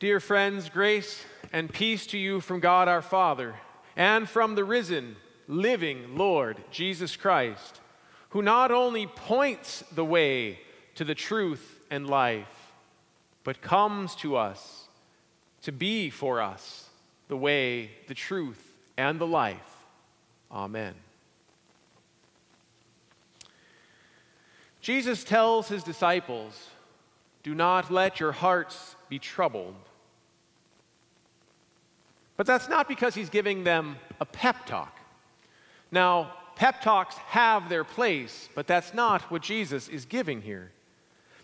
Dear friends, grace and peace to you from God our Father and from the risen, living Lord Jesus Christ, who not only points the way to the truth and life, but comes to us to be for us the way, the truth, and the life. Amen. Jesus tells his disciples, Do not let your hearts be troubled. But that's not because he's giving them a pep talk. Now, pep talks have their place, but that's not what Jesus is giving here.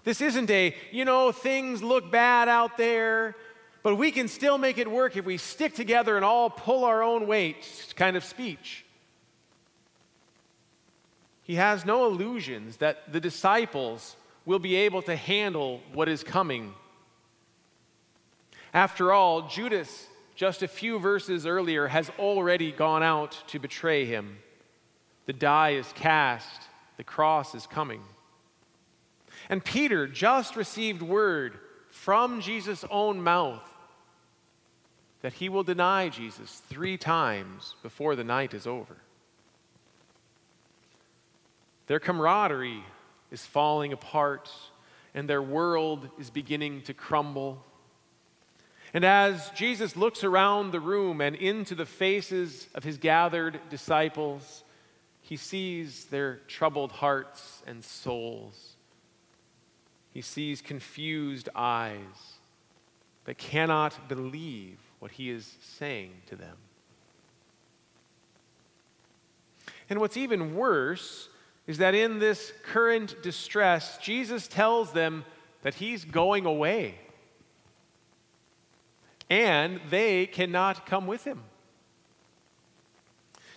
This isn't a, you know, things look bad out there, but we can still make it work if we stick together and all pull our own weight kind of speech. He has no illusions that the disciples will be able to handle what is coming. After all, Judas, just a few verses earlier, has already gone out to betray him. The die is cast, the cross is coming. And Peter just received word from Jesus' own mouth that he will deny Jesus three times before the night is over. Their camaraderie is falling apart, and their world is beginning to crumble. And as Jesus looks around the room and into the faces of his gathered disciples, he sees their troubled hearts and souls. He sees confused eyes that cannot believe what he is saying to them. And what's even worse is that in this current distress, Jesus tells them that he's going away. And they cannot come with him.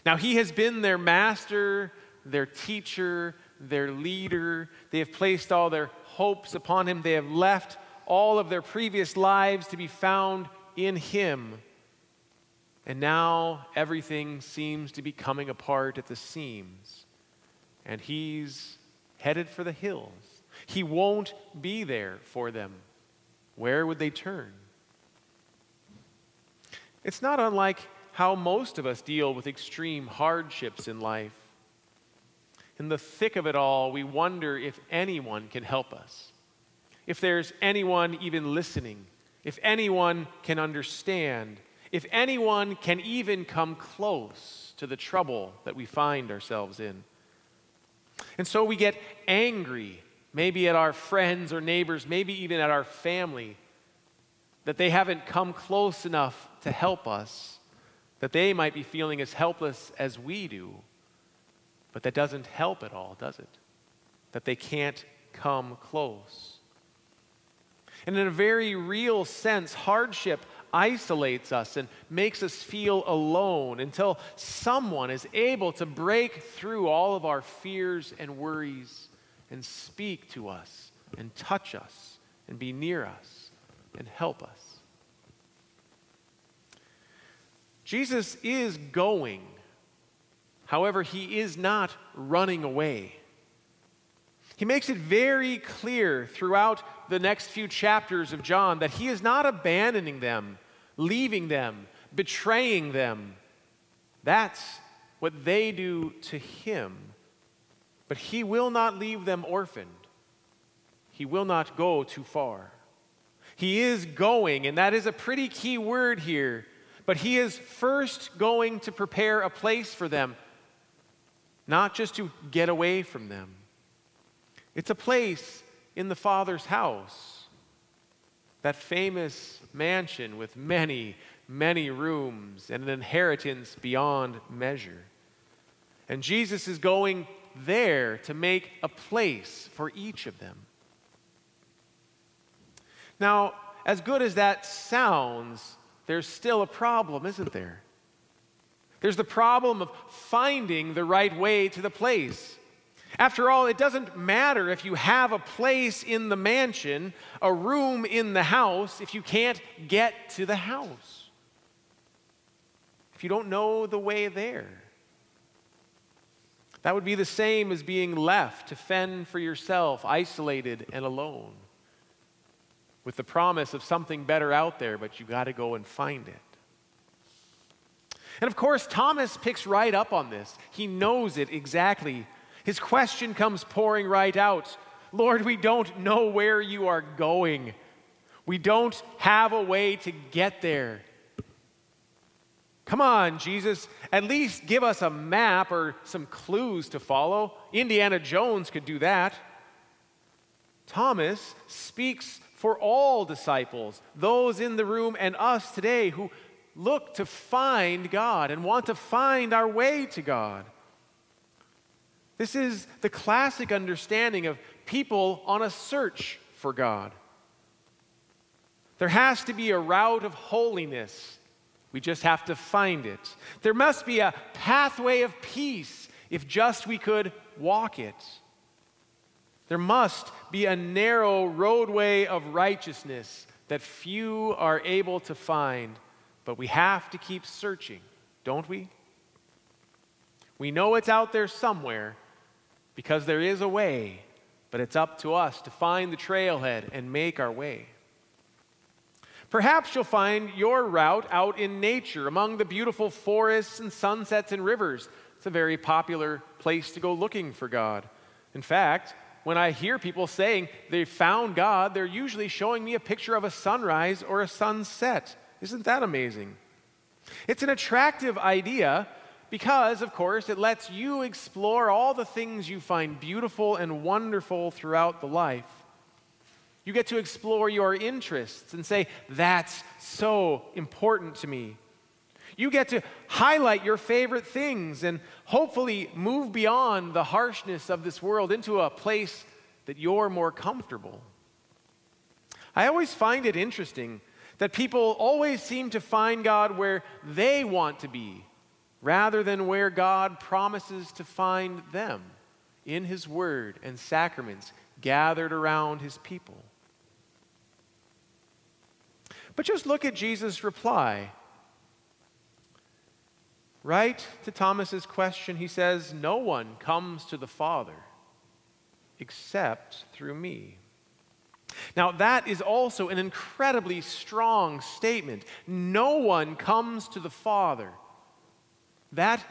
Now, he has been their master, their teacher, their leader. They have placed all their hopes upon him. They have left all of their previous lives to be found in him. And now everything seems to be coming apart at the seams and he's headed for the hills. He won't be there for them. Where would they turn? It's not unlike how most of us deal with extreme hardships in life. In the thick of it all, we wonder if anyone can help us, if there's anyone even listening, if anyone can understand, if anyone can even come close to the trouble that we find ourselves in. And so we get angry, maybe at our friends or neighbors, maybe even at our family, that they haven't come close enough to help us, that they might be feeling as helpless as we do. But that doesn't help at all, does it? That they can't come close. And in a very real sense, hardship isolates us and makes us feel alone until someone is able to break through all of our fears and worries and speak to us and touch us and be near us and help us. Jesus is going. However, he is not running away. He makes it very clear throughout the next few chapters of John that he is not abandoning them, leaving them, betraying them. That's what they do to him. But he will not leave them orphaned. He will not go too far. He is going, and that is a pretty key word here. But he is first going to prepare a place for them, not just to get away from them. It's a place in the Father's house, that famous mansion with many, many rooms and an inheritance beyond measure. And Jesus is going there to make a place for each of them. Now, as good as that sounds, there's still a problem, isn't there? There's the problem of finding the right way to the place. After all, it doesn't matter if you have a place in the mansion, a room in the house, if you can't get to the house. If you don't know the way there. That would be the same as being left to fend for yourself, isolated and alone. With the promise of something better out there, but you got to go and find it. And of course, Thomas picks right up on this. He knows it exactly. His question comes pouring right out Lord, we don't know where you are going. We don't have a way to get there. Come on, Jesus, at least give us a map or some clues to follow. Indiana Jones could do that. Thomas speaks for all disciples, those in the room and us today who look to find God and want to find our way to God. This is the classic understanding of people on a search for God. There has to be a route of holiness. We just have to find it. There must be a pathway of peace if just we could walk it. There must be a narrow roadway of righteousness that few are able to find, but we have to keep searching, don't we? We know it's out there somewhere because there is a way, but it's up to us to find the trailhead and make our way. Perhaps you'll find your route out in nature among the beautiful forests and sunsets and rivers. It's a very popular place to go looking for God. In fact, when I hear people saying they found God, they're usually showing me a picture of a sunrise or a sunset. Isn't that amazing? It's an attractive idea because, of course, it lets you explore all the things you find beautiful and wonderful throughout the life. You get to explore your interests and say, that's so important to me. You get to highlight your favorite things and hopefully move beyond the harshness of this world into a place that you're more comfortable. I always find it interesting that people always seem to find God where they want to be rather than where God promises to find them in His Word and sacraments gathered around His people. But just look at Jesus' reply. Right to Thomas's question, he says, No one comes to the Father except through me. Now, that is also an incredibly strong statement. No one comes to the Father that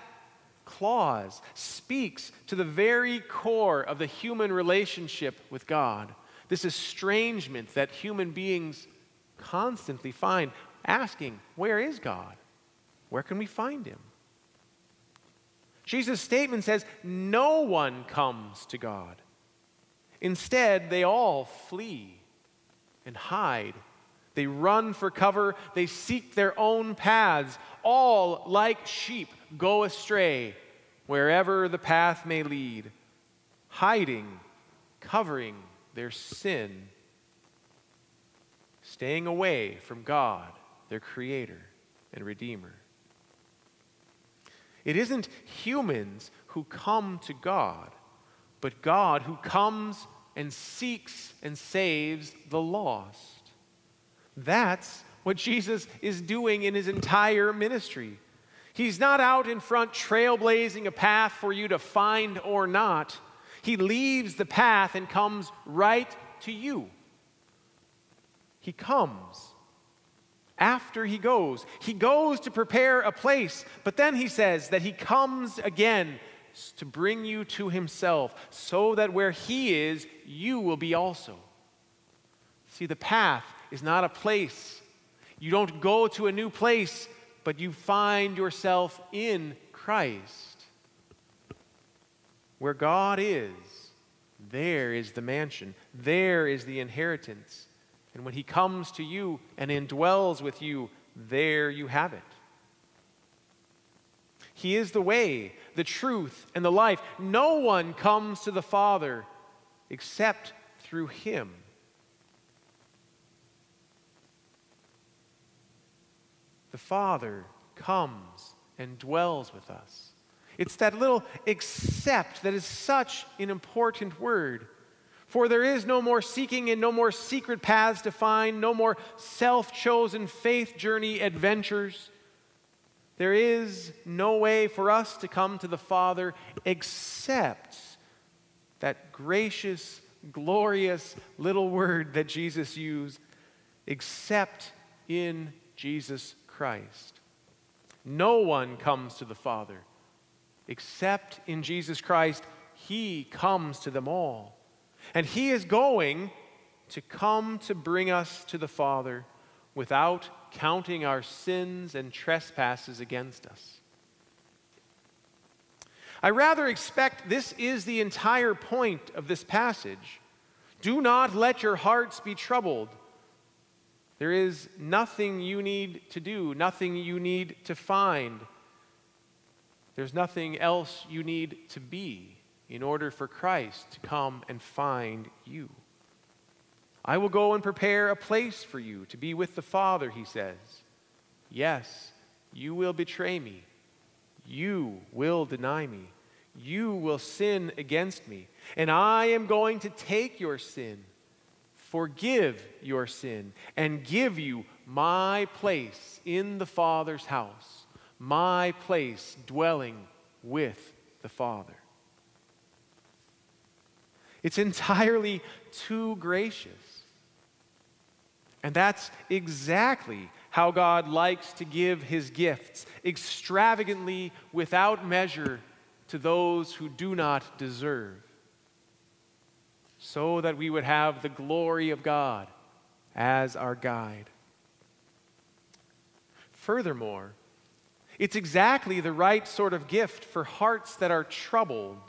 clause speaks to the very core of the human relationship with God. This estrangement that human beings constantly find, asking, Where is God? Where can we find him? Jesus' statement says, No one comes to God. Instead, they all flee and hide they run for cover, they seek their own paths. All, like sheep, go astray wherever the path may lead, hiding, covering their sin, staying away from God, their Creator and Redeemer. It isn't humans who come to God, but God who comes and seeks and saves the lost. That's what Jesus is doing in his entire ministry. He's not out in front trailblazing a path for you to find or not. He leaves the path and comes right to you. He comes after he goes. He goes to prepare a place, but then he says that he comes again to bring you to himself so that where he is, you will be also. See, the path is not a place. You don't go to a new place, but you find yourself in Christ. Where God is, there is the mansion, there is the inheritance. And when He comes to you and indwells with you, there you have it. He is the way, the truth, and the life. No one comes to the Father except through Him. the Father comes and dwells with us. It's that little except that is such an important word. For there is no more seeking and no more secret paths to find, no more self chosen faith journey adventures. There is no way for us to come to the Father except that gracious, glorious little word that Jesus used except in Jesus Christ. No one comes to the Father except in Jesus Christ. He comes to them all. And He is going to come to bring us to the Father without counting our sins and trespasses against us. I rather expect this is the entire point of this passage. Do not let your hearts be troubled. There is nothing you need to do, nothing you need to find. There's nothing else you need to be in order for Christ to come and find you. I will go and prepare a place for you to be with the Father, he says. Yes, you will betray me. You will deny me. You will sin against me. And I am going to take your sin, forgive your sin, and give you my place in the Father's house, my place dwelling with the Father. It's entirely too gracious. And that's exactly how God likes to give his gifts extravagantly, without measure, to those who do not deserve, so that we would have the glory of God as our guide. Furthermore, it's exactly the right sort of gift for hearts that are troubled,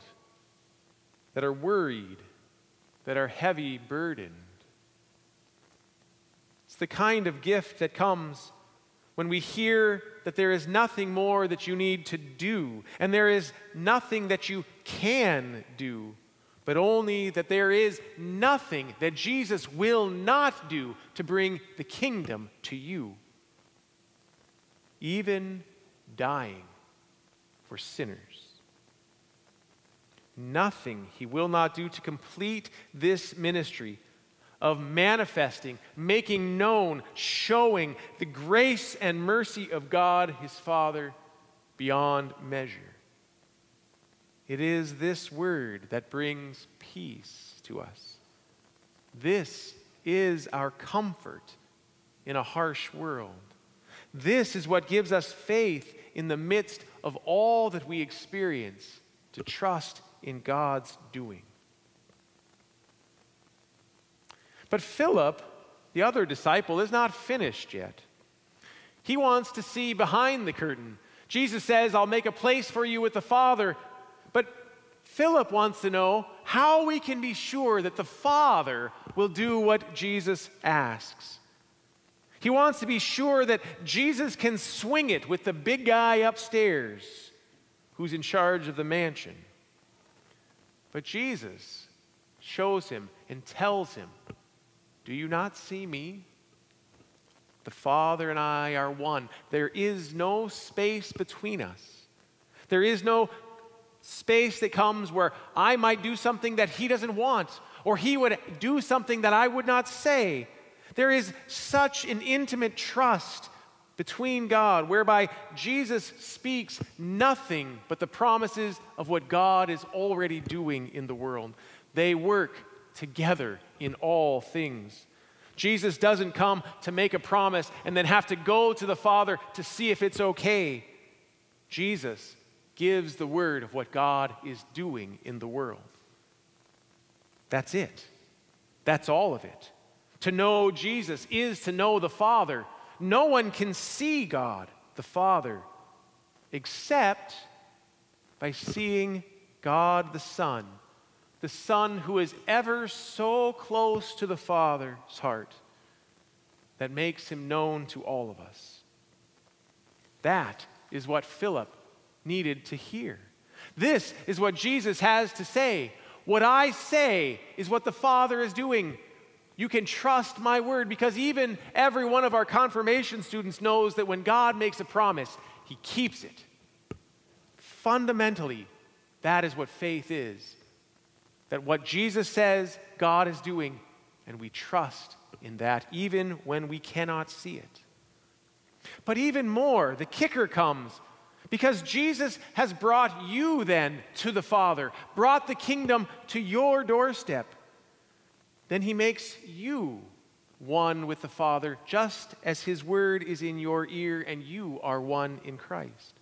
that are worried, that are heavy burdened. It's the kind of gift that comes when we hear that there is nothing more that you need to do, and there is nothing that you can do, but only that there is nothing that Jesus will not do to bring the kingdom to you, even dying for sinners. Nothing he will not do to complete this ministry of manifesting, making known, showing the grace and mercy of God, his Father, beyond measure. It is this word that brings peace to us. This is our comfort in a harsh world. This is what gives us faith in the midst of all that we experience to trust in God's doing. But Philip, the other disciple, is not finished yet. He wants to see behind the curtain. Jesus says, I'll make a place for you with the Father. But Philip wants to know how we can be sure that the Father will do what Jesus asks. He wants to be sure that Jesus can swing it with the big guy upstairs who's in charge of the mansion. But Jesus shows him and tells him do you not see me? The Father and I are one. There is no space between us. There is no space that comes where I might do something that He doesn't want, or He would do something that I would not say. There is such an intimate trust between God whereby Jesus speaks nothing but the promises of what God is already doing in the world. They work together in all things. Jesus doesn't come to make a promise and then have to go to the Father to see if it's okay. Jesus gives the word of what God is doing in the world. That's it. That's all of it. To know Jesus is to know the Father. No one can see God, the Father, except by seeing God the Son the Son who is ever so close to the Father's heart that makes him known to all of us. That is what Philip needed to hear. This is what Jesus has to say. What I say is what the Father is doing. You can trust my word because even every one of our confirmation students knows that when God makes a promise, he keeps it. Fundamentally, that is what faith is that what Jesus says God is doing, and we trust in that even when we cannot see it. But even more, the kicker comes because Jesus has brought you then to the Father, brought the kingdom to your doorstep. Then he makes you one with the Father, just as His word is in your ear and you are one in Christ.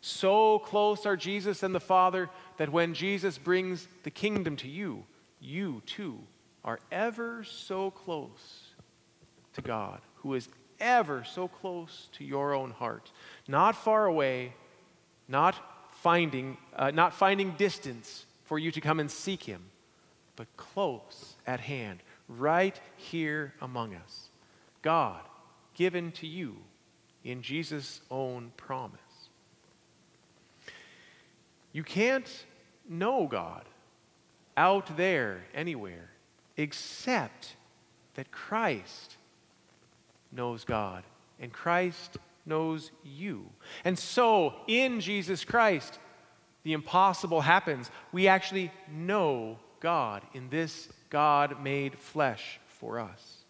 So close are Jesus and the Father that when Jesus brings the kingdom to you, you too are ever so close to God, who is ever so close to your own heart. Not far away, not finding, uh, not finding distance for you to come and seek Him, but close at hand, right here among us. God given to you in Jesus' own promise. You can't know God out there anywhere except that Christ knows God and Christ knows you. And so, in Jesus Christ, the impossible happens. We actually know God in this God made flesh for us.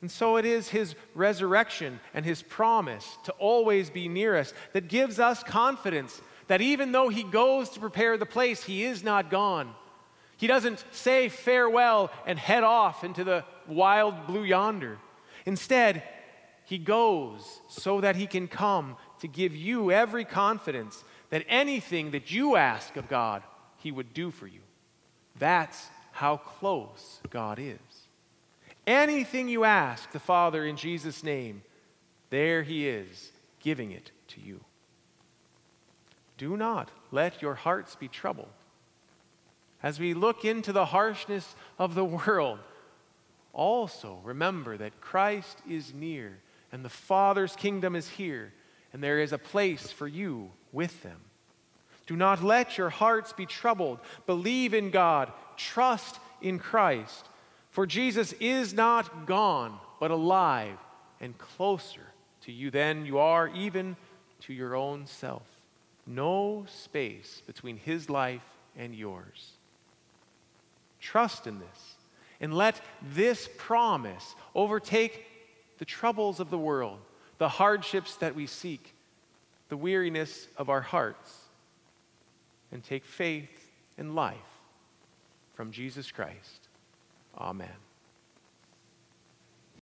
And so it is his resurrection and his promise to always be near us that gives us confidence that even though he goes to prepare the place, he is not gone. He doesn't say farewell and head off into the wild blue yonder. Instead, he goes so that he can come to give you every confidence that anything that you ask of God, he would do for you. That's how close God is. Anything you ask the Father in Jesus' name, there he is, giving it to you. Do not let your hearts be troubled. As we look into the harshness of the world, also remember that Christ is near and the Father's kingdom is here, and there is a place for you with them. Do not let your hearts be troubled. Believe in God, trust in Christ. For Jesus is not gone, but alive and closer to you than you are even to your own self. No space between his life and yours. Trust in this and let this promise overtake the troubles of the world, the hardships that we seek, the weariness of our hearts, and take faith and life from Jesus Christ. Amen.